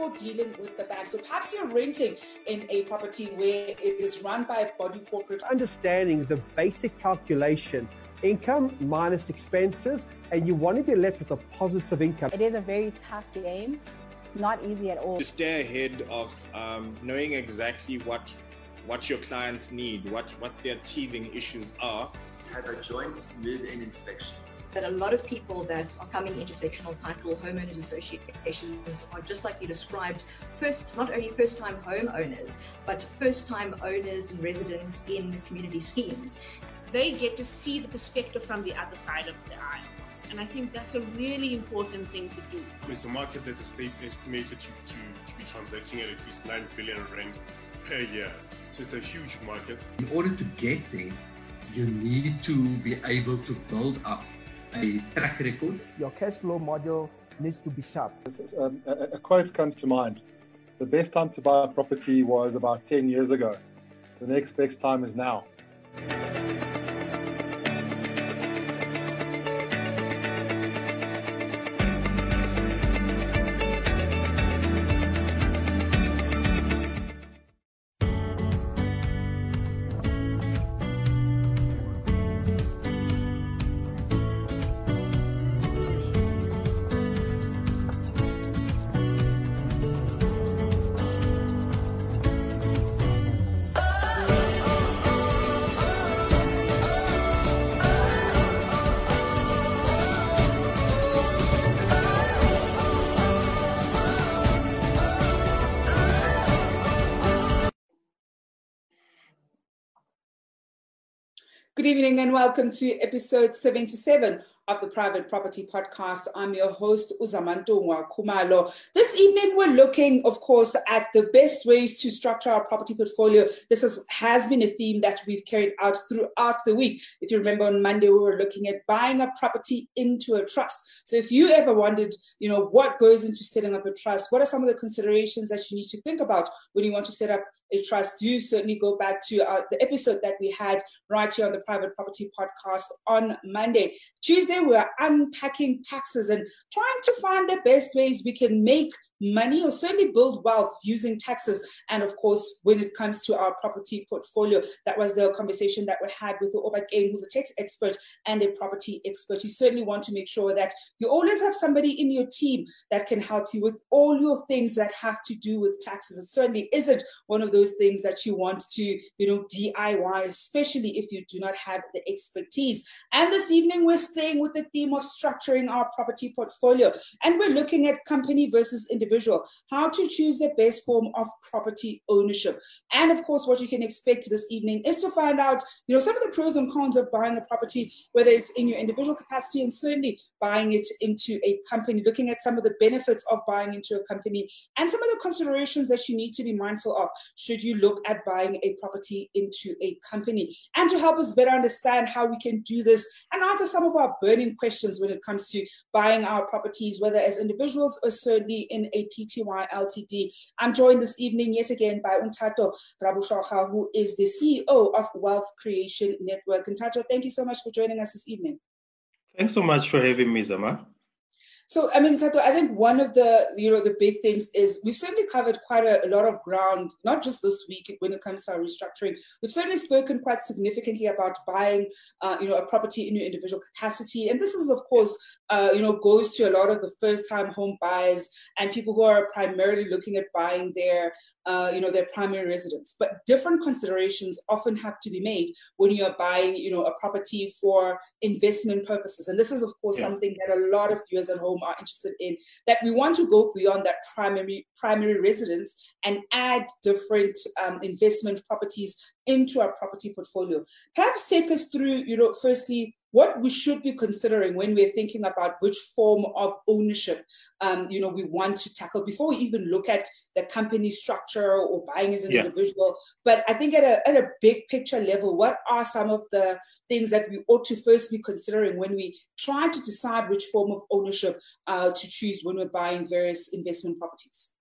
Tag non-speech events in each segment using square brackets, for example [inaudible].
for dealing with the bank. So perhaps you're renting in a property where it is run by a body corporate. Understanding the basic calculation income minus expenses, and you want to be left with a positive income. It is a very tough game. It's not easy at all. To stay ahead of um, knowing exactly what what your clients need, what what their teething issues are. Have a joint move-in inspection that a lot of people that are coming into sectional title homeowners associations are just like you described first not only first time homeowners but first time owners and residents in community schemes they get to see the perspective from the other side of the aisle and I think that's a really important thing to do. It's a market that's estimated to, to, to be transacting at at least 9 billion rand per year. So it's a huge market. In order to get there, you need to be able to build up a track record. Your cash flow model needs to be sharp. Um, a, a quote comes to mind. The best time to buy a property was about 10 years ago. The next best time is now. Good evening and welcome to episode 77 of the Private Property Podcast. I'm your host, Uzamantunwa Kumalo. This evening, we're looking, of course, at the best ways to structure our property portfolio. This has, has been a theme that we've carried out throughout the week. If you remember on Monday, we were looking at buying a property into a trust. So if you ever wondered, you know, what goes into setting up a trust, what are some of the considerations that you need to think about when you want to set up a trust, do certainly go back to uh, the episode that we had right here on the Private Property Podcast on Monday. Tuesday, we're unpacking taxes and trying to find the best ways we can make money or certainly build wealth using taxes. And of course, when it comes to our property portfolio, that was the conversation that we had with Obakeng, who's a tax expert and a property expert. You certainly want to make sure that you always have somebody in your team that can help you with all your things that have to do with taxes. It certainly isn't one of those things that you want to, you know, DIY, especially if you do not have the expertise. And this evening, we're staying with the theme of structuring our property portfolio. And we're looking at company versus individual individual, how to choose the best form of property ownership. And of course, what you can expect this evening is to find out, you know, some of the pros and cons of buying a property, whether it's in your individual capacity and certainly buying it into a company, looking at some of the benefits of buying into a company and some of the considerations that you need to be mindful of should you look at buying a property into a company. And to help us better understand how we can do this and answer some of our burning questions when it comes to buying our properties, whether as individuals or certainly in a PTY Ltd. I'm joined this evening yet again by Untato Rabushoha, who is the CEO of Wealth Creation Network. Untato, thank you so much for joining us this evening. Thanks so much for having me, Zama. So, I mean, Tato, I think one of the, you know, the big things is we've certainly covered quite a, a, lot of ground, not just this week when it comes to our restructuring. We've certainly spoken quite significantly about buying, uh, you know, a property in your individual capacity. And this is, of course, uh, you know, goes to a lot of the first-time home buyers and people who are primarily looking at buying their, uh, you know, their primary residence. But different considerations often have to be made when you are buying, you know, a property for investment purposes. And this is, of course, yeah. something that a lot of viewers at home are interested in. That we want to go beyond that primary primary residence and add different um, investment properties into our property portfolio. Perhaps take us through, you know, firstly, what we should be considering when we're thinking about which form of ownership, um, you know, we want to tackle before we even look at the company structure or buying as an yeah. individual. But I think at a, at a big picture level, what are some of the things that we ought to first be considering when we try to decide which form of ownership uh, to choose when we're buying various investment properties?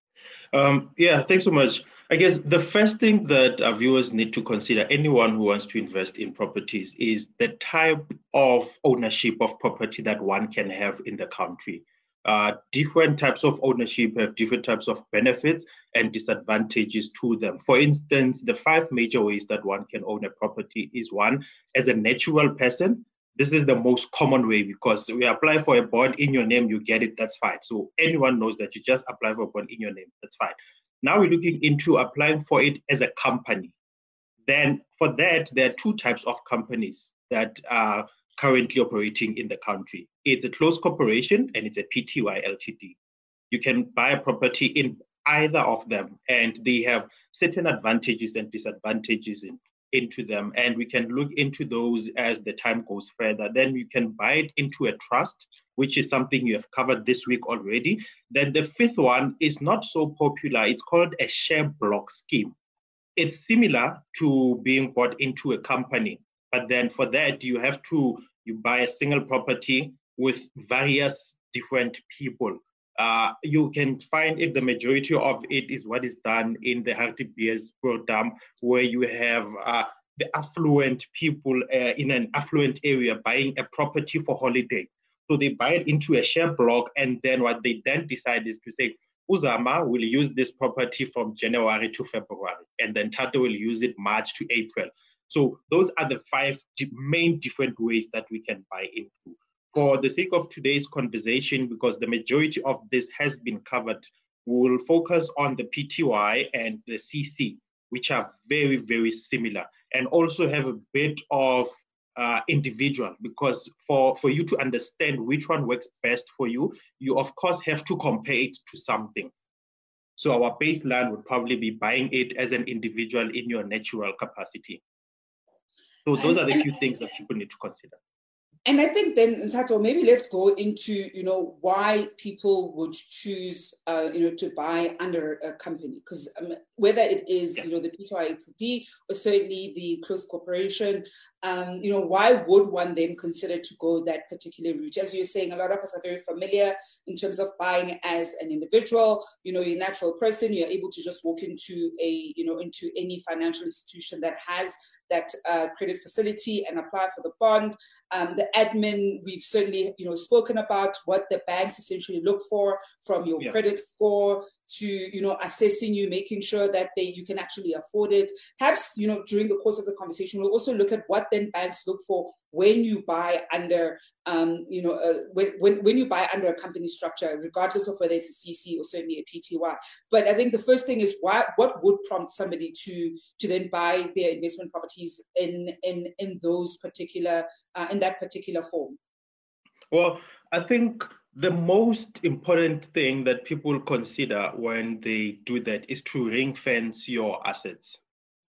Um, yeah, thanks so much. I guess the first thing that our viewers need to consider, anyone who wants to invest in properties, is the type of ownership of property that one can have in the country. uh, different types of ownership have different types of benefits and disadvantages to them. For instance, the five major ways that one can own a property is one, as a natural person, this is the most common way because we apply for a bond in your name, you get it, that's fine. So anyone knows that you just apply for a bond in your name, that's fine. Now we're looking into applying for it as a company. Then for that, there are two types of companies that are currently operating in the country. It's a closed corporation and it's a PTY LTD. You can buy a property in either of them, and they have certain advantages and disadvantages in, into them. And we can look into those as the time goes further. Then you can buy it into a trust, which is something you have covered this week already. Then the fifth one is not so popular. It's called a share block scheme. It's similar to being bought into a company, but then for that you have to you buy a single property with various different people. Uh, you can find it, the majority of it is what is done in the Hartbees program, where you have uh, the affluent people uh, in an affluent area buying a property for holiday. So they buy it into a share block, and then what they then decide is to say, Uzama will use this property from January to February, and then Tato will use it March to April. So those are the five main different ways that we can buy into. For the sake of today's conversation, because the majority of this has been covered, we'll focus on the PTY and the CC, which are very, very similar, and also have a bit of uh, individual because for, for you to understand which one works best for you, you of course have to compare it to something. So our baseline would probably be buying it as an individual in your natural capacity. So those are the few things that people need to consider. And I think then, Tato, maybe let's go into, you know, why people would choose, uh, you know, to buy under a company. Because um, whether it is, you know, the PTYLTD or certainly the close corporation, um, you know, why would one then consider to go that particular route? As you're saying, a lot of us are very familiar in terms of buying as an individual. You know, you're a natural person. You're able to just walk into a, you know, into any financial institution that has that uh, credit facility and apply for the bond. Um, the admin, we've certainly, you know, spoken about what the banks essentially look for from your yeah. credit score to you know assessing you making sure that they you can actually afford it. Perhaps you know during the course of the conversation we'll also look at what then banks look for when you buy under um, you know uh, when, when, when you buy under a company structure regardless of whether it's a cc or certainly a pty but i think the first thing is why what would prompt somebody to to then buy their investment properties in in in those particular uh, in that particular form? Well i think the most important thing that people consider when they do that is to ring fence your assets.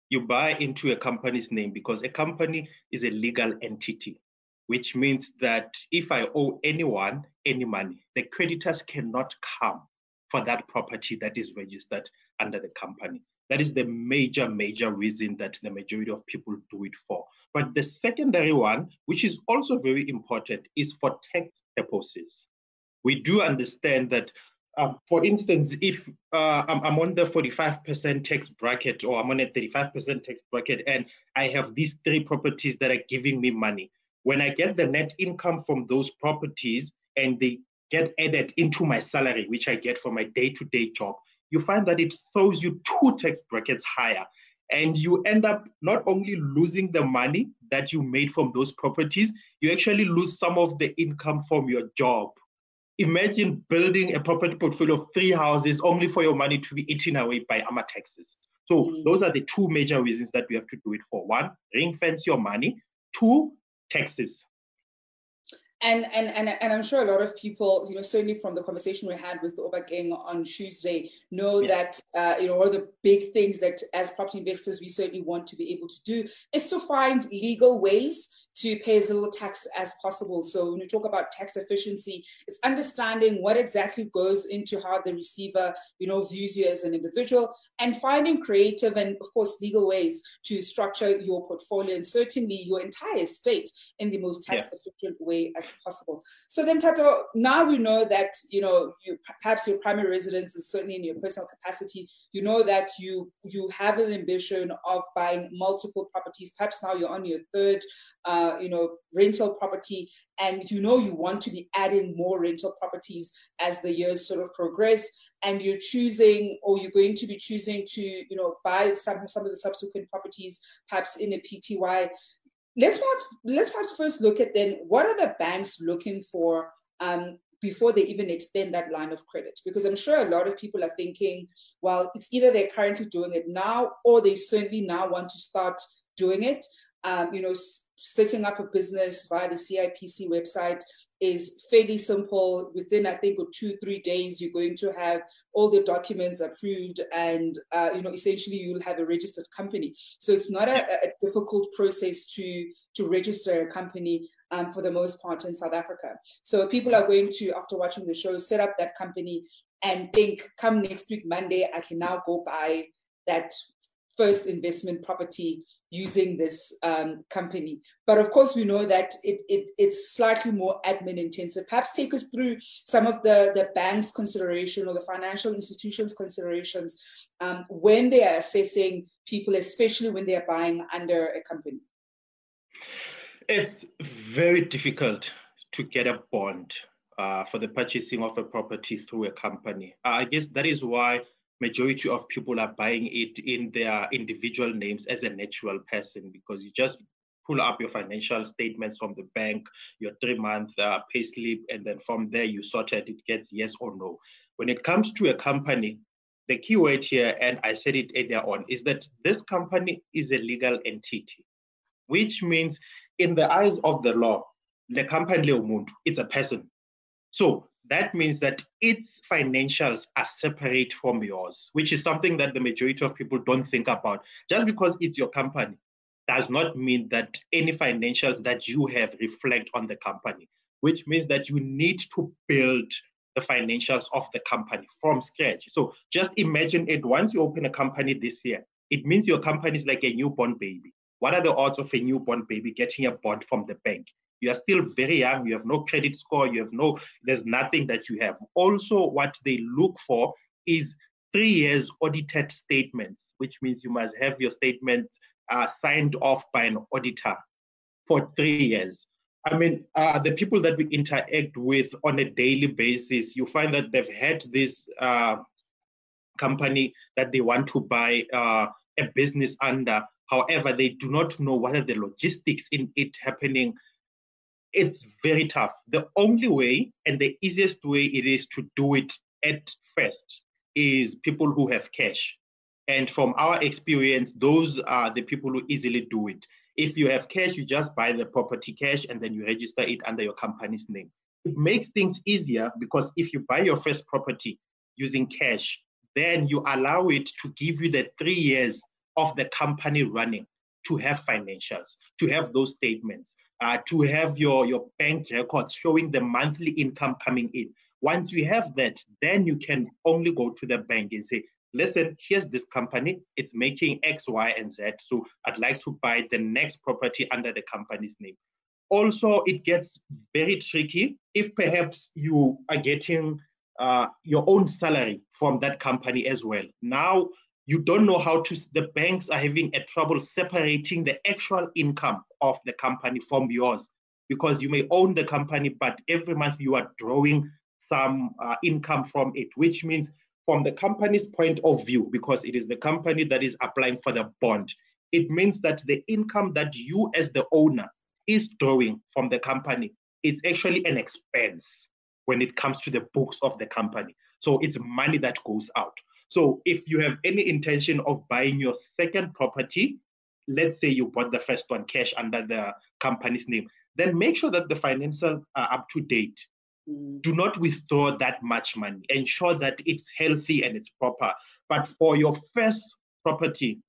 You buy into a company's name because a company is a legal entity, which means that if I owe anyone any money, the creditors cannot come for that property that is registered under the company. That is the major, major reason that the majority of people do it for. But the secondary one, which is also very important, is for tax purposes we do understand that, um, for instance, if uh, I'm, I'm, on the 45% tax bracket or I'm on a 35% tax bracket and I have these three properties that are giving me money, when I get the net income from those properties and they get added into my salary, which I get for my day to day job, you find that it throws you two tax brackets higher. And you end up not only losing the money that you made from those properties, you actually lose some of the income from your job imagine building a property portfolio of three houses only for your money to be eaten away by AMA taxes. So mm. those are the two major reasons that we have to do it for. One, ring fence your money. Two, taxes. And, and and and I'm sure a lot of people, you know, certainly from the conversation we had with the Obakeng on Tuesday, know that uh, you know one of the big things that as property investors we certainly want to be able to do is to find legal ways to pay as little tax as possible. So when you talk about tax efficiency, it's understanding what exactly goes into how the receiver, you know, views you as an individual and finding creative and of course legal ways to structure your portfolio and certainly your entire estate in the most tax efficient yeah. way as possible. So then Tato, now we know that, you know, you perhaps your primary residence is certainly in your personal capacity. You know that you you have an ambition of buying multiple properties. Perhaps now you're on your third um, uh, you know, rental property, and you know you want to be adding more rental properties as the years sort of progress, and you're choosing or you're going to be choosing to, you know, buy some some of the subsequent properties, perhaps in a PTY. Let's perhaps, let's perhaps first look at then what are the banks looking for um, before they even extend that line of credit. Because I'm sure a lot of people are thinking, well, it's either they're currently doing it now or they certainly now want to start doing it. Um, you know, setting up a business via the CIPC website is fairly simple. Within, I think, two, three days, you're going to have all the documents approved and, uh, you know, essentially you'll have a registered company. So it's not a, a difficult process to, to register a company um, for the most part in South Africa. So people are going to, after watching the show, set up that company and think, come next week, Monday, I can now go buy that first investment property using this um, company. But of course, we know that it, it, it's slightly more admin intensive. Perhaps take us through some of the, the bank's consideration or the financial institutions' considerations um, when they are assessing people, especially when they are buying under a company. It's very difficult to get a bond uh, for the purchasing of a property through a company. Uh, I guess that is why majority of people are buying it in their individual names as a natural person because you just pull up your financial statements from the bank, your three month uh, pay slip, and then from there you sort it, it gets yes or no. When it comes to a company, the key word here, and I said it earlier on, is that this company is a legal entity, which means in the eyes of the law, the company it's a person. So that means that its financials are separate from yours, which is something that the majority of people don't think about. Just because it's your company does not mean that any financials that you have reflect on the company, which means that you need to build the financials of the company from scratch. So just imagine it once you open a company this year, it means your company is like a newborn baby. What are the odds of a newborn baby getting a bond from the bank? You are still very young, you have no credit score, you have no, there's nothing that you have. Also, what they look for is three years audited statements, which means you must have your statement uh, signed off by an auditor for three years. I mean, uh, the people that we interact with on a daily basis, you find that they've had this uh, company that they want to buy uh, a business under. However, they do not know what are the logistics in it happening. It's very tough. The only way and the easiest way it is to do it at first is people who have cash. And from our experience, those are the people who easily do it. If you have cash, you just buy the property cash and then you register it under your company's name. It makes things easier because if you buy your first property using cash, then you allow it to give you the three years of the company running to have financials, to have those statements, uh, to have your, your bank records showing the monthly income coming in. Once you have that, then you can only go to the bank and say, listen, here's this company, it's making X, Y, and Z. So I'd like to buy the next property under the company's name. Also, it gets very tricky if perhaps you are getting uh, your own salary from that company as well. Now, you don't know how to, the banks are having a trouble separating the actual income of the company from yours because you may own the company, but every month you are drawing some uh, income from it, which means from the company's point of view, because it is the company that is applying for the bond, it means that the income that you as the owner is drawing from the company, it's actually an expense when it comes to the books of the company. So it's money that goes out. So if you have any intention of buying your second property, let's say you bought the first one cash under the company's name, then make sure that the financials are up to date. Mm. Do not withdraw that much money. Ensure that it's healthy and it's proper. But for your first property,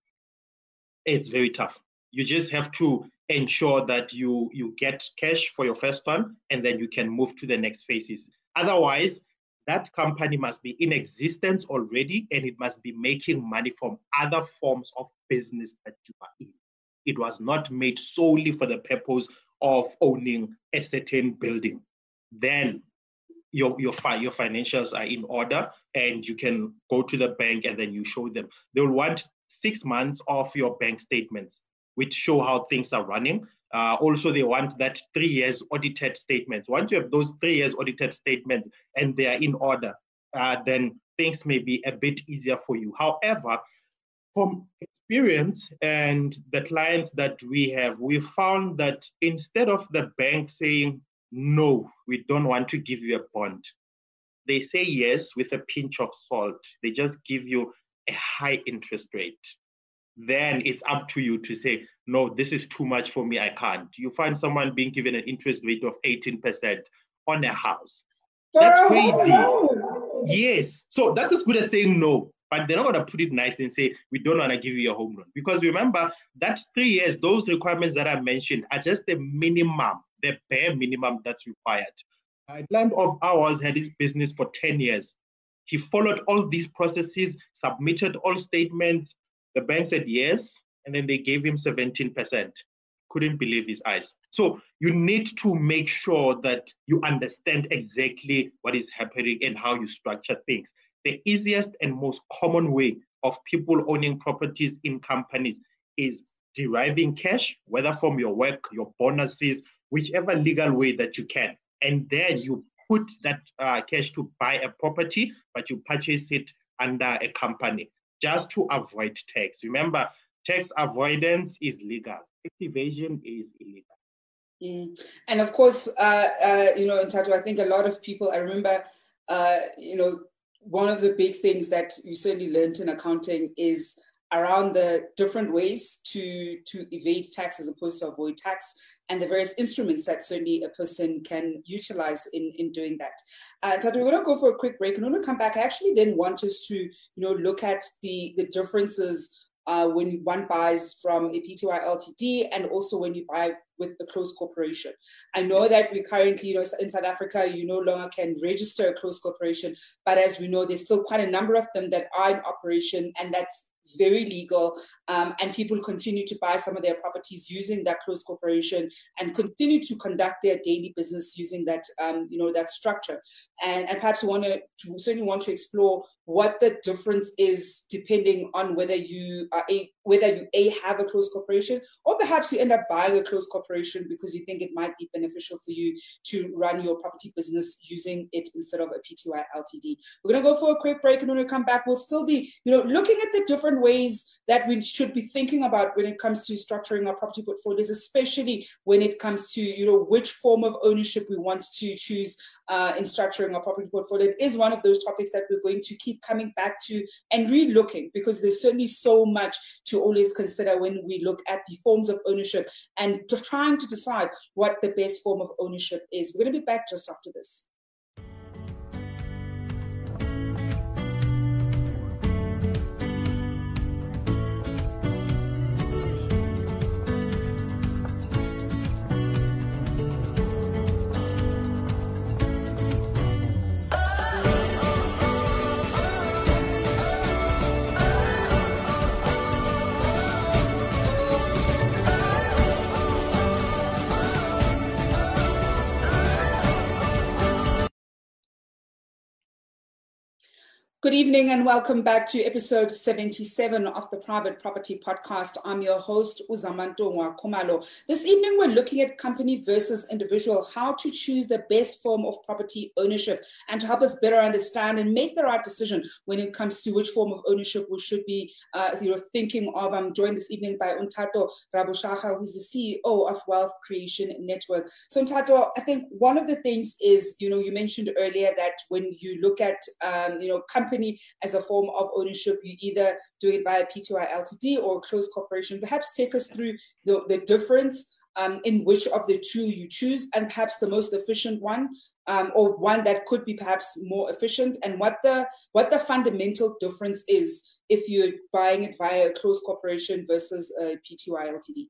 it's very tough. You just have to ensure that you you get cash for your first one and then you can move to the next phases. Otherwise, that company must be in existence already and it must be making money from other forms of business that you are in. It was not made solely for the purpose of owning a certain building. Then your your your financials are in order and you can go to the bank and then you show them. They will want six months of your bank statements. Which show how things are running. Uh, also, they want that three years audited statements. Once you have those three years audited statements and they are in order, uh, then things may be a bit easier for you. However, from experience and the clients that we have, we found that instead of the bank saying, no, we don't want to give you a bond, they say yes with a pinch of salt. They just give you a high interest rate. Then it's up to you to say, no, this is too much for me, I can't. You find someone being given an interest rate of 18% on a house. That's crazy. Yes. So that's as good as saying no but they're not going to put it nice and say, we don't want to give you a home loan. Because remember, that three years, those requirements that I mentioned are just the minimum, the bare minimum that's required. A client of ours had his business for 10 years. He followed all these processes, submitted all statements. The bank said yes, and then they gave him 17%. Couldn't believe his eyes. So you need to make sure that you understand exactly what is happening and how you structure things the easiest and most common way of people owning properties in companies is deriving cash, whether from your work, your bonuses, whichever legal way that you can. And then you put that uh, cash to buy a property, but you purchase it under a company just to avoid tax. Remember, tax avoidance is legal, tax evasion is illegal. Mm. And of course, uh, uh, you know, in Tatu, I think a lot of people, I remember, uh, you know, one of the big things that you certainly learned in accounting is around the different ways to to evade tax as opposed to avoid tax and the various instruments that certainly a person can utilize in in doing that. Uh, Tata, we're going to go for a quick break. And when we come back i actually then want us to you know look at the the differences uh, when one buys from a PTY LTD and also when you buy with a close corporation. I know that we currently, you know, in South Africa, you no longer can register a close corporation, but as we know, there's still quite a number of them that are in operation, and that's very legal, um, and people continue to buy some of their properties using that close corporation and continue to conduct their daily business using that, um, you know, that structure. And, and perhaps want to, certainly want to explore what the difference is depending on whether you are a whether you a have a close corporation or perhaps you end up buying a close corporation because you think it might be beneficial for you to run your property business using it instead of a PTY LTD. We're going to go for a quick break and when we come back, we'll still be, you know, looking at the different ways that we should be thinking about when it comes to structuring our property portfolios, especially when it comes to, you know, which form of ownership we want to choose uh, in structuring our property portfolio. It is one of those topics that we're going to keep coming back to and re-looking because there's certainly so much to always consider when we look at the forms of ownership and trying to decide what the best form of ownership is. We're going to be back just after this. Good evening and welcome back to episode 77 of the Private Property Podcast. I'm your host, Uzamantungwa Kumalo. This evening, we're looking at company versus individual, how to choose the best form of property ownership and to help us better understand and make the right decision when it comes to which form of ownership we should be uh, you know, thinking of. I'm joined this evening by Untato Rabushaha, who's the CEO of Wealth Creation Network. So, Untato, I think one of the things is, you know, you mentioned earlier that when you look at, um, you know, company company as a form of ownership. You either do it via PTY LTD or close corporation. Perhaps take us through the, the difference um, in which of the two you choose and perhaps the most efficient one um, or one that could be perhaps more efficient and what the what the fundamental difference is if you're buying it via a closed corporation versus a PTY LTD.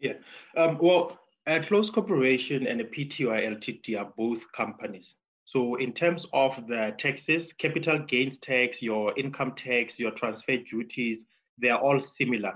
Yeah, um, well, a closed corporation and a PTY LTD are both companies. So in terms of the taxes, capital gains tax, your income tax, your transfer duties, they are all similar,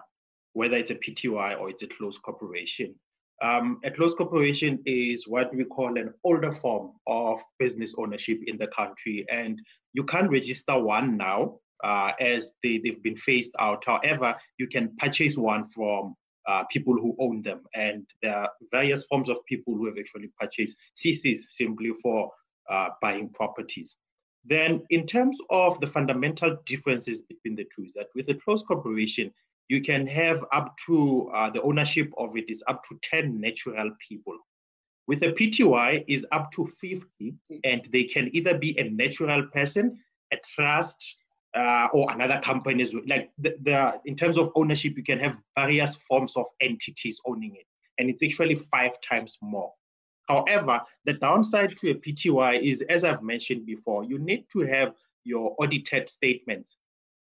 whether it's a PTY or it's a closed corporation. Um, a closed corporation is what we call an older form of business ownership in the country, and you can't register one now uh, as they, they've been phased out. However, you can purchase one from uh, people who own them. And there are various forms of people who have actually purchased CCs simply for uh, buying properties. Then, in terms of the fundamental differences between the two, is that with a closed corporation, you can have up to uh, the ownership of it is up to 10 natural people. With a PTY is up to 50, and they can either be a natural person, a trust, uh, or another company. Like the, the, in terms of ownership, you can have various forms of entities owning it, and it's actually five times more. However, the downside to a PTY is, as I've mentioned before, you need to have your audited statements.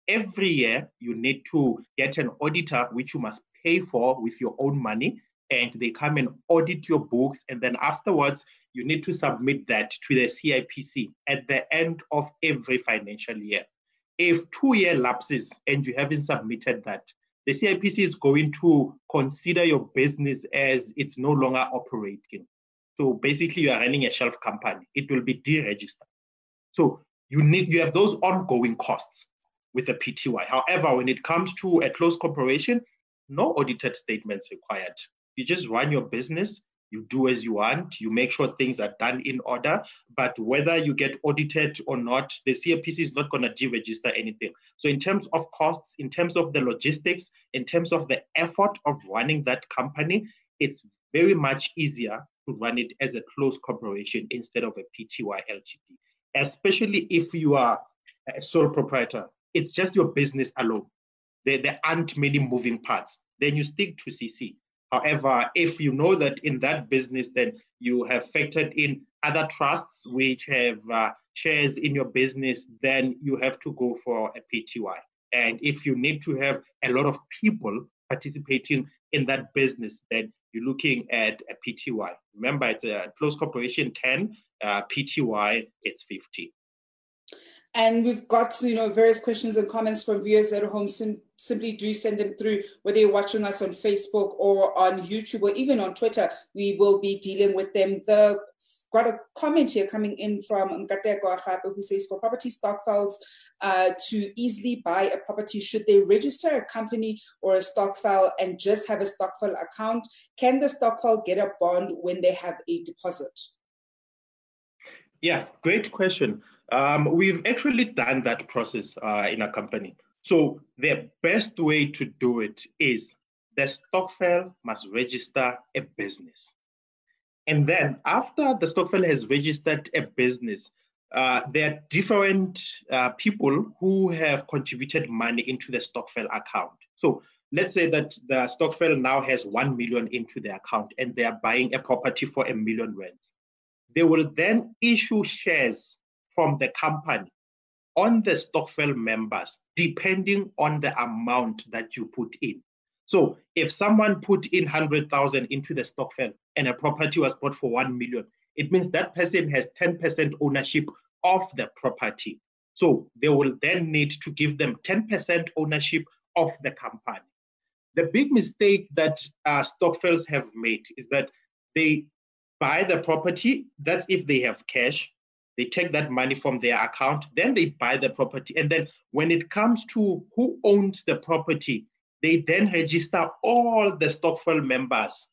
Every year, you need to get an auditor, which you must pay for with your own money, and they come and audit your books. And then afterwards, you need to submit that to the CIPC at the end of every financial year. If two year lapses and you haven't submitted that, the CIPC is going to consider your business as it's no longer operating. So basically, you are running a shelf company. It will be deregistered. So you need you have those ongoing costs with the PTY. However, when it comes to a closed corporation, no audited statements required. You just run your business, you do as you want, you make sure things are done in order. But whether you get audited or not, the CIPC is not going to deregister anything. So, in terms of costs, in terms of the logistics, in terms of the effort of running that company, it's very much easier run it as a closed corporation instead of a PTY LTD, especially if you are a sole proprietor. It's just your business alone. There, there aren't many moving parts. Then you stick to CC. However, if you know that in that business, then you have factored in other trusts which have uh, shares in your business, then you have to go for a PTY. And if you need to have a lot of people participating in that business, then you're looking at a PTY. Remember, it's a close corporation 10, uh, PTY, it's 50. And we've got, you know, various questions and comments from viewers at home. Sim- simply do send them through, whether you're watching us on Facebook or on YouTube or even on Twitter. We will be dealing with them. The got a comment here coming in from Nkateko who says for property stokvels uh, to easily buy a property, should they register a company or a stokvel and just have a stokvel account? Can the stokvel get a bond when they have a deposit? Yeah, great question. Um, we've actually done that process uh, in a company. So the best way to do it is the stokvel must register a business. And then after the stokvel has registered a business, uh, there are different uh, people who have contributed money into the stokvel account. So let's say that the stokvel now has 1 million into the account and they are buying a property for a million rents. They will then issue shares from the company on the stokvel members, depending on the amount that you put in. So if someone put in 100,000 into the stokvel and a property was bought for 1 million, it means that person has 10% ownership of the property. So they will then need to give them 10% ownership of the company. The big mistake that uh, stokvels have made is that they buy the property, that's if they have cash, they take that money from their account, then they buy the property. And then when it comes to who owns the property, they then register all the stokvel members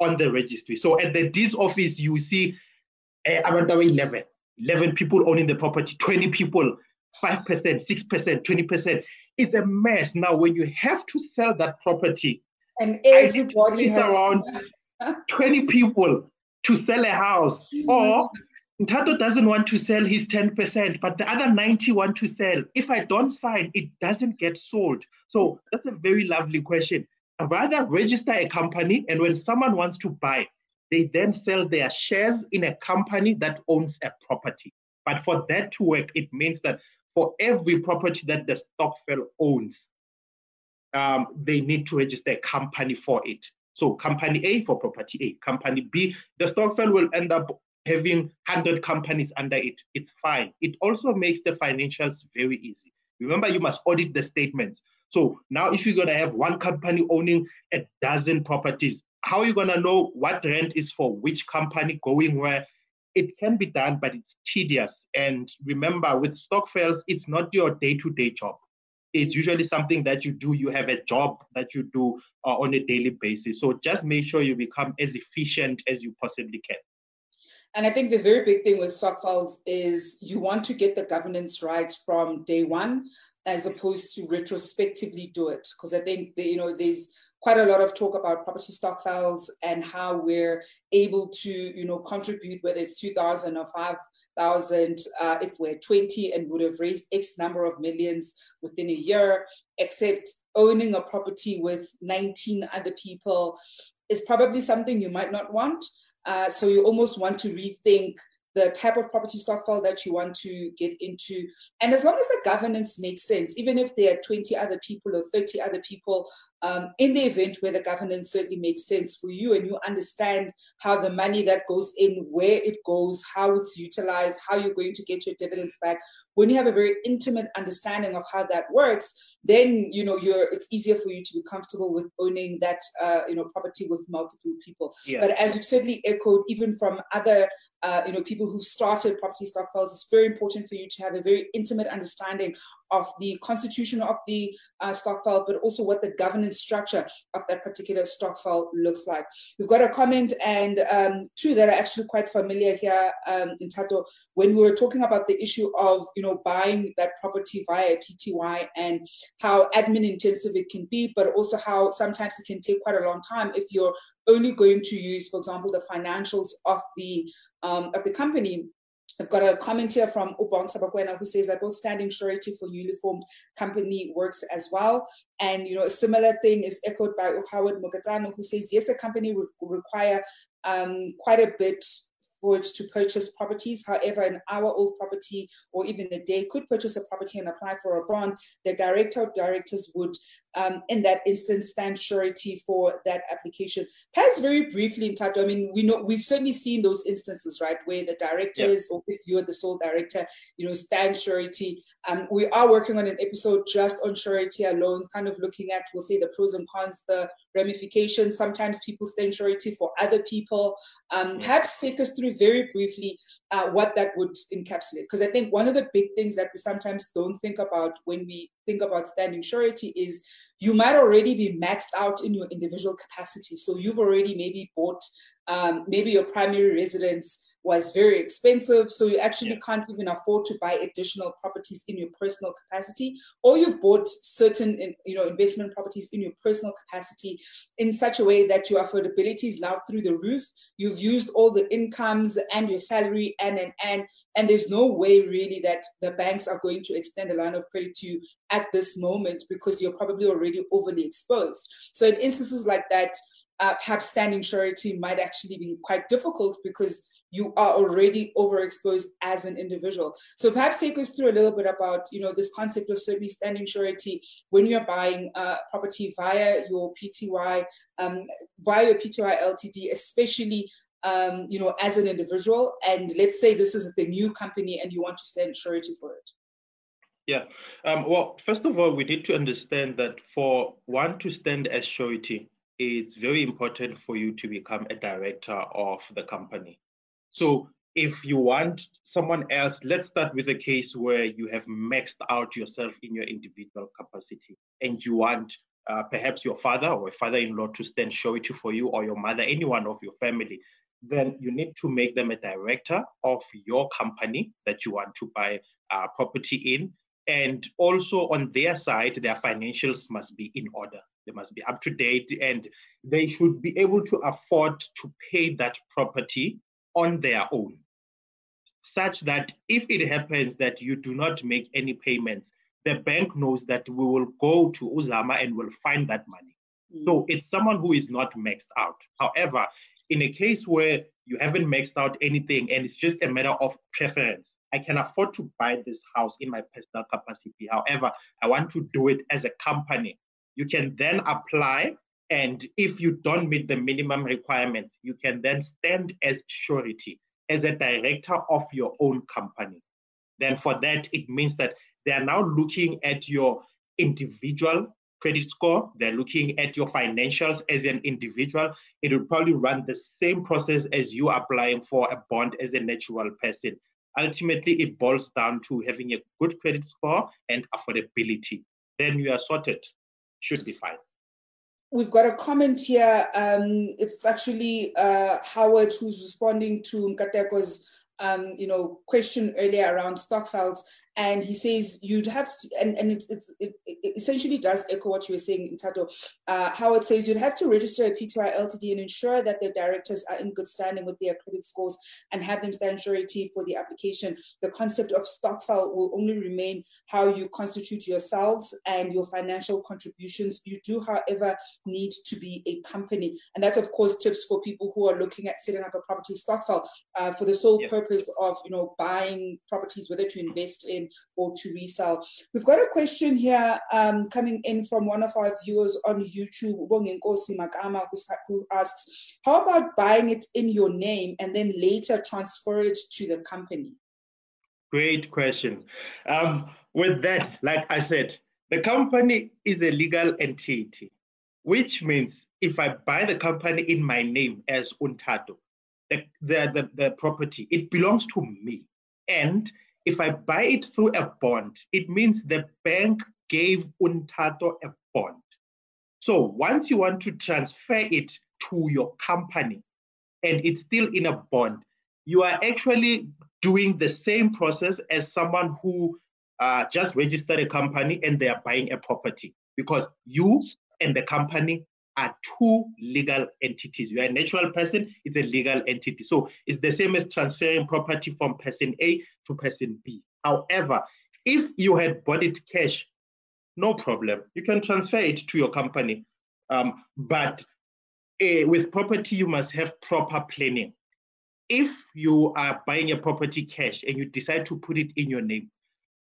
on the registry. So at the deeds office, you see uh, around 11, 11 people owning the property, 20 people, 5%, 6%, 20%. It's a mess. Now, when you have to sell that property, and everybody has around [laughs] 20 people to sell a house, or Ntato doesn't want to sell his 10%, but the other 90 want to sell. If I don't sign, it doesn't get sold. So that's a very lovely question. I'd rather register a company, and when someone wants to buy, they then sell their shares in a company that owns a property. But for that to work, it means that for every property that the stokvel owns, um, they need to register a company for it. So company A for property A, company B, the stokvel will end up having 100 companies under it. It's fine. It also makes the financials very easy. Remember, you must audit the statements. So now if you're going to have one company owning a dozen properties, how are you going to know what rent is for which company going where? It can be done, but it's tedious. And remember, with stokvels, it's not your day to day job. It's usually something that you do. You have a job that you do uh, on a daily basis. So just make sure you become as efficient as you possibly can. And I think the very big thing with stokvels is you want to get the governance right from day one, as opposed to retrospectively do it. Because I think that, you know there's quite a lot of talk about property stokvels and how we're able to you know contribute whether it's 2000 or 5000 uh, if we're 20 and would have raised x number of millions within a year except owning a property with 19 other people is probably something you might not want uh, so you almost want to rethink the type of property stokvel that you want to get into. And as long as the governance makes sense, even if there are 20 other people or 30 other people, um, in the event where the governance certainly makes sense for you and you understand how the money that goes in, where it goes, how it's utilized, how you're going to get your dividends back, when you have a very intimate understanding of how that works, then you know you're it's easier for you to be comfortable with owning that uh, you know property with multiple people. Yeah. But as you've certainly echoed, even from other uh, you know people who've started property stokvels, it's very important for you to have a very intimate understanding of the constitution of the uh, but also what the governance structure of that particular stokvel looks like. We've got a comment and um, two that are actually quite familiar here um, in Tato when we were talking about the issue of you know buying that property via PTY and how admin intensive it can be, but also how sometimes it can take quite a long time if you're only going to use, for example, the financials of the um, of the company I've got a comment here from Ubon Sabakwena who says that both standing surety for uniformed company works as well. And you know, a similar thing is echoed by Howard Mogatano who says yes, a company would require um, quite a bit to purchase properties. However, an hour old property or even a day could purchase a property and apply for a bond. The director of directors would, um, in that instance, stand surety for that application. Perhaps very briefly in touch. I mean, we know we've certainly seen those instances, right, where the directors, yeah. or if you're the sole director, you know, stand surety. Um, we are working on an episode just on surety alone, kind of looking at, we'll say, the pros and cons, the ramifications. Sometimes people stand surety for other people. Um, perhaps take us through very briefly uh, what that would encapsulate. Because I think one of the big things that we sometimes don't think about when we think about standing surety is you might already be maxed out in your individual capacity. So you've already maybe bought um, maybe your primary residence was very expensive. So you actually yeah. can't even afford to buy additional properties in your personal capacity, or you've bought certain you know investment properties in your personal capacity in such a way that your affordability is now through the roof. You've used all the incomes and your salary and and and and there's no way really that the banks are going to extend a line of credit to you at this moment because you're probably already overly exposed. So in instances like that, uh, perhaps standing surety might actually be quite difficult because you are already overexposed as an individual. So perhaps take us through a little bit about, you know, this concept of certainly standing surety when you're buying uh, property via your PTY, um, via your PTY LTD, especially, um, you know, as an individual. And let's say this is the new company and you want to stand surety for it. Yeah. Um, well, first of all, we need to understand that for one to stand as surety, it's very important for you to become a director of the company. So if you want someone else, let's start with a case where you have maxed out yourself in your individual capacity and you want uh, perhaps your father or father-in-law to stand surety for you or your mother, anyone of your family, then you need to make them a director of your company that you want to buy uh, property in. And also on their side, their financials must be in order. They must be up to date and they should be able to afford to pay that property on their own, such that if it happens that you do not make any payments, the bank knows that we will go to Uzama and will find that money. Mm. So it's someone who is not maxed out. However, in a case where you haven't maxed out anything and it's just a matter of preference, I can afford to buy this house in my personal capacity. However, I want to do it as a company. You can then apply and if you don't meet the minimum requirements, you can then stand as surety as a director of your own company. Then, for that, it means that they are now looking at your individual credit score, they're looking at your financials as an individual. It will probably run the same process as you applying for a bond as a natural person. Ultimately, it boils down to having a good credit score and affordability. then you are sorted. Should be fine. We've got a comment here. Um, it's actually uh, Howard who's responding to Nkateko's um, you know, question earlier around stokvels, and he says you'd have to, and, and it, it, it, it essentially does echo what you were saying Tato uh, Howard says you'd have to register a pty ltd and ensure that the directors are in good standing with their credit scores and have them stand surety for the application. The concept of stokvel will only remain how you constitute yourselves and your financial contributions. You do however need to be a company. And that's of course tips for people who are looking at setting up a property stokvel uh, for the sole purpose of you know buying properties whether to invest in or to resell. We've got a question here um, coming in from one of our viewers on YouTube, Bongenkosi Magama, who asks, how about buying it in your name and then later transfer it to the company? Great question. Um, with that, like I said, the company is a legal entity, which means if I buy the company in my name as Ntato, the, the, the, the property, it belongs to me. And if I buy it through a bond, it means the bank gave Ntato a bond. So once you want to transfer it to your company and it's still in a bond, you are actually doing the same process as someone who uh, just registered a company and they are buying a property because you and the company are two legal entities. You are a natural person, it's a legal entity. So it's the same as transferring property from person A to person B. However, if you had bought it cash, no problem. You can transfer it to your company. Um, but uh, with property, you must have proper planning. If you are buying a property cash and you decide to put it in your name,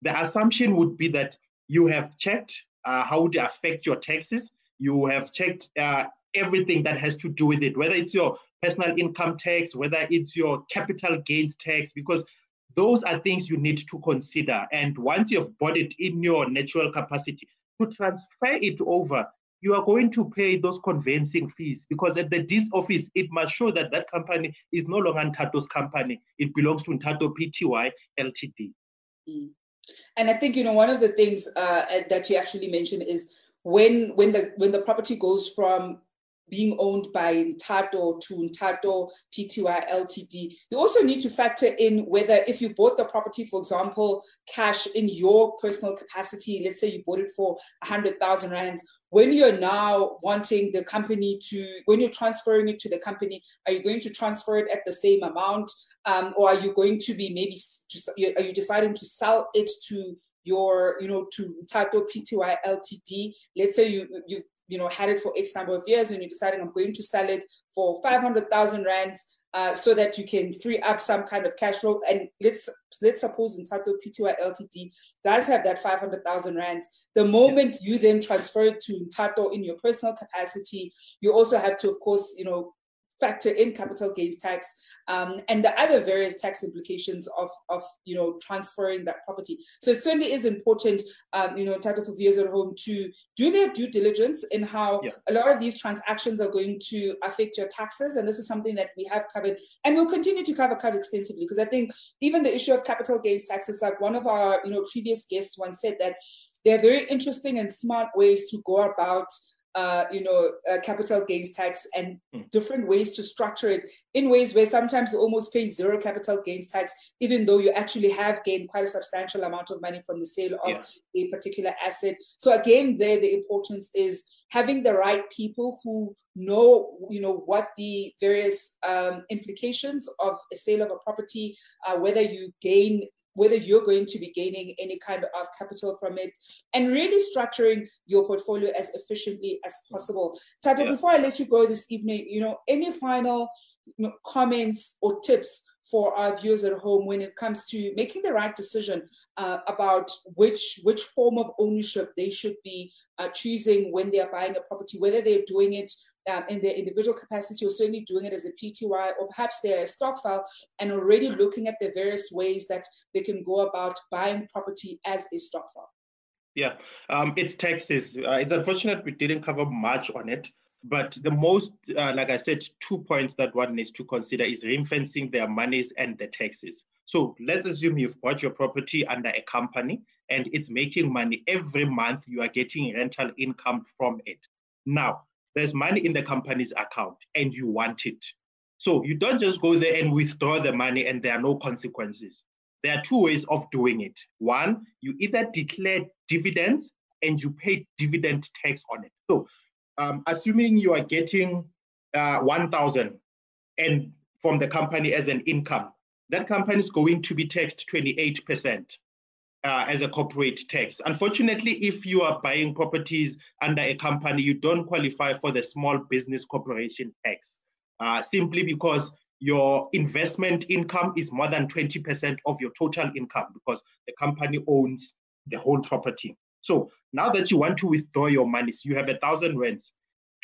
the assumption would be that you have checked uh, how it affect your taxes, you have checked uh, everything that has to do with it, whether it's your personal income tax, whether it's your capital gains tax, because those are things you need to consider. And once you've bought it in your natural capacity, to transfer it over, you are going to pay those conveyancing fees because at the deeds office, it must show that that company is no longer Ntato's company. It belongs to Ntato Pty Ltd. Mm. And I think, you know, one of the things uh, that you actually mentioned is when when the when the property goes from being owned by Ntato to Ntato Pty Ltd. You also need to factor in whether if you bought the property, for example, cash in your personal capacity, let's say you bought it for 100,000 rands, when you're now wanting the company to, when you're transferring it to the company, are you going to transfer it at the same amount? Um, or are you going to be maybe, are you deciding to sell it to your, you know, to Ntato Pty Ltd. Let's say you you you know had it for X number of years and you're deciding I'm going to sell it for 500,000 rands uh, so that you can free up some kind of cash flow. And let's let's suppose Ntato Pty Ltd does have that 500,000 rands. The moment you then transfer it to Ntato in your personal capacity, you also have to, of course, you know, factor in capital gains tax um, and the other various tax implications of, of you know transferring that property. So it certainly is important, um, you know, title for viewers at home to do their due diligence in how yeah. a lot of these transactions are going to affect your taxes, and this is something that we have covered and we'll continue to cover quite extensively because I think even the issue of capital gains taxes, like one of our you know previous guests once said that there are very interesting and smart ways to go about uh, you know, uh, capital gains tax and mm. different ways to structure it in ways where sometimes you almost pay zero capital gains tax, even though you actually have gained quite a substantial amount of money from the sale of yeah. a particular asset. So again, there the importance is having the right people who know, you know, what the various um, implications of a sale of a property, uh, whether you gain whether you're going to be gaining any kind of capital from it, and really structuring your portfolio as efficiently as possible. Tato, yeah. before I let you go this evening, you know, any final you know, comments or tips for our viewers at home when it comes to making the right decision uh, about which which form of ownership they should be uh, choosing when they are buying a property, whether they're doing it um, in their individual capacity or certainly doing it as a PTY, or perhaps they're a stokvel and already looking at the various ways that they can go about buying property as a stokvel. Yeah, um, it's taxes. Uh, it's unfortunate we didn't cover much on it, but the most, uh, like I said, two points that one needs to consider is ring-fencing their monies and the taxes. So let's assume you've bought your property under a company and it's making money every month. You are getting rental income from it. Now, there's money in the company's account and you want it. So you don't just go there and withdraw the money and there are no consequences. There are two ways of doing it. One, you either declare dividends and you pay dividend tax on it. So um, assuming you are getting uh, 1,000 and from the company as an income, that company is going to be taxed 28% uh, as a corporate tax. Unfortunately, if you are buying properties under a company, you don't qualify for the small business corporation tax uh, simply because your investment income is more than 20% of your total income because the company owns the whole property. So now that you want to withdraw your money, so you have a thousand rents,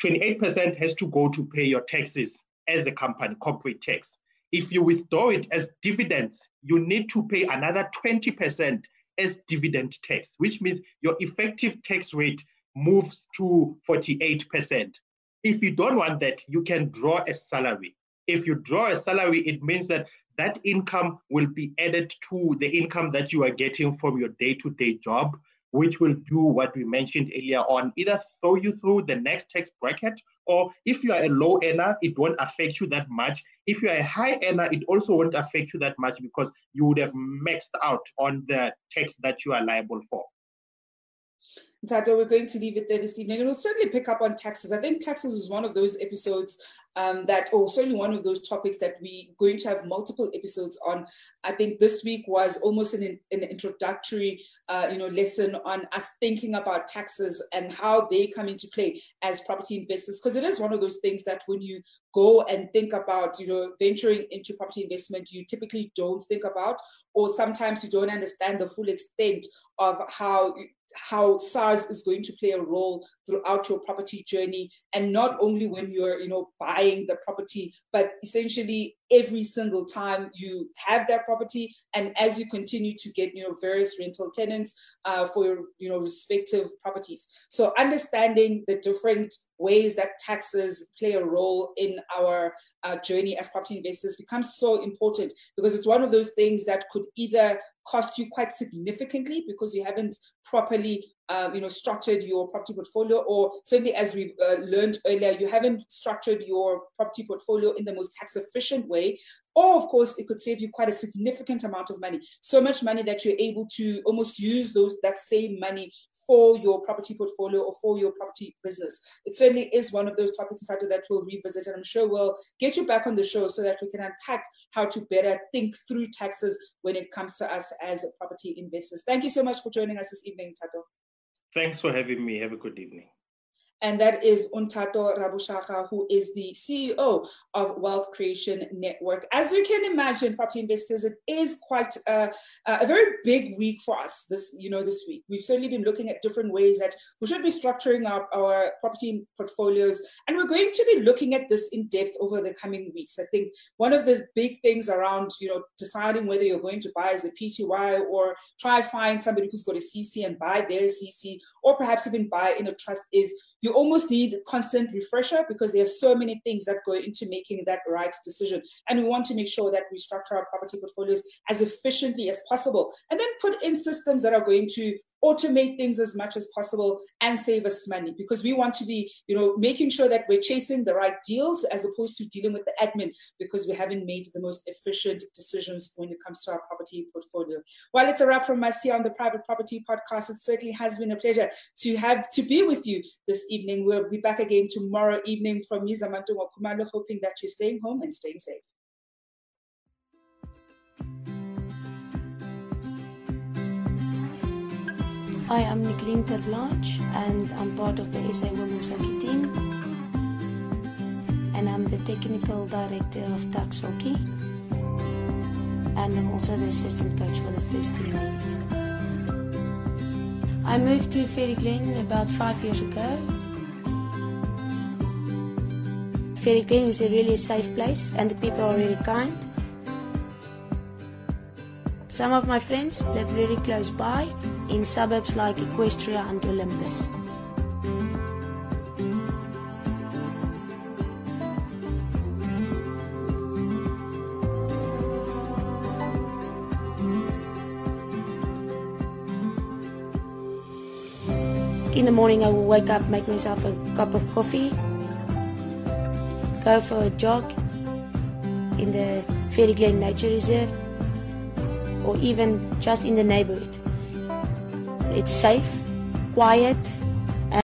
28% has to go to pay your taxes as a company, corporate tax. If you withdraw it as dividends, you need to pay another 20% as dividend tax, which means your effective tax rate moves to 48%. If you don't want that, you can draw a salary. If you draw a salary, it means that that income will be added to the income that you are getting from your day to day job which will do what we mentioned earlier on, either throw you through the next tax bracket, or if you are a low earner, it won't affect you that much. If you are a high earner, it also won't affect you that much because you would have maxed out on the tax that you are liable for. Tado, we're going to leave it there this evening. And we'll certainly pick up on taxes. I think taxes is one of those episodes um, that, or certainly one of those topics that we're going to have multiple episodes on. I think this week was almost an, an introductory, uh, you know, lesson on us thinking about taxes and how they come into play as property investors, because it is one of those things that when you go and think about, you know, venturing into property investment, you typically don't think about, or sometimes you don't understand the full extent of how how SARS is going to play a role throughout your property journey, and not only when you're, you know, buying the property, but essentially every single time you have that property, and as you continue to get, you know, various rental tenants uh, for your, you know, respective properties. So understanding the different ways that taxes play a role in our uh, journey as property investors becomes so important because it's one of those things that could either cost you quite significantly because you haven't properly um, you know, structured your property portfolio, or certainly as we uh, learned earlier, you haven't structured your property portfolio in the most tax efficient way. Or, of course, it could save you quite a significant amount of money. So much money that you're able to almost use those that same money for your property portfolio or for your property business. It certainly is one of those topics Tato, that we'll revisit, and I'm sure we'll get you back on the show so that we can unpack how to better think through taxes when it comes to us as property investors. Thank you so much for joining us this evening, Tato. Thanks for having me. Have a good evening and that is Ntato Rabushaka, who is the CEO of Wealth Creation Network. As you can imagine, property investors, it is quite a, a, very big week for us this, you know, this week. We've certainly been looking at different ways that we should be structuring our, our property portfolios, and we're going to be looking at this in depth over the coming weeks. I think one of the big things around, you know, deciding whether you're going to buy as a PTY or try find somebody who's got a CC and buy their CC, or perhaps even buy in a trust is you almost need constant refresher because there are so many things that go into making that right decision. And we want to make sure that we structure our property portfolios as efficiently as possible and then put in systems that are going to automate things as much as possible and save us money because we want to be you know making sure that we're chasing the right deals as opposed to dealing with the admin because we haven't made the most efficient decisions when it comes to our property portfolio. While it's a wrap from us here on the private property podcast it certainly has been a pleasure to have to be with you this evening. We'll be back again tomorrow evening from me zamanto Kumalo, hoping that you're staying home and staying safe Hi, I'm Nicoline Terblanche and I'm part of the SA Women's Hockey team. And I'm the technical director of Tuks Hockey. And I'm also the assistant coach for the first team. I moved to Glen about five years ago. Glen is a really safe place and the people are really kind. Some of my friends live really close by in suburbs like Equestria and Olympus. in the morning, I will wake up, make myself a cup of coffee, go for a jog in the Faerie Glen Nature Reserve, or even just in the neighborhood. It's safe, quiet,